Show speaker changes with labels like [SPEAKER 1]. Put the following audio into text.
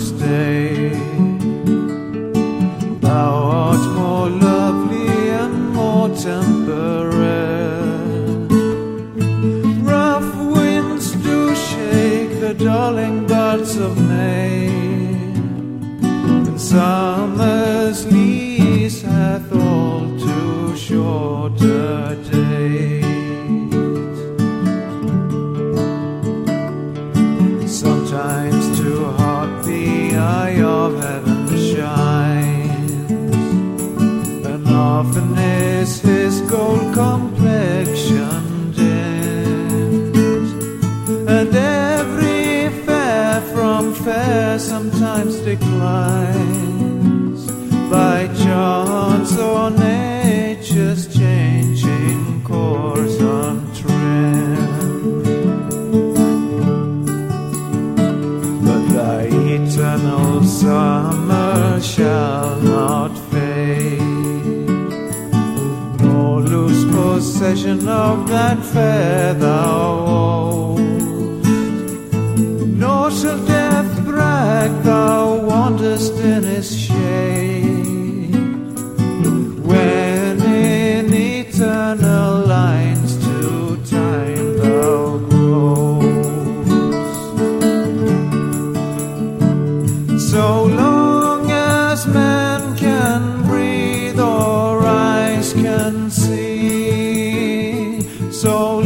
[SPEAKER 1] stay. Thou art more lovely and more temperate. Rough winds do shake the darling buds of May. And summer's lease hath all too short a day. Often is his gold complexion dims, and every fair from fair sometimes declines by chance or nature's changing course untrimmed. But thy eternal summer shall possession of that fair thou owest. Nor shall death brag thou wandest in his shade, when in eternal lines to time thou grows. So long so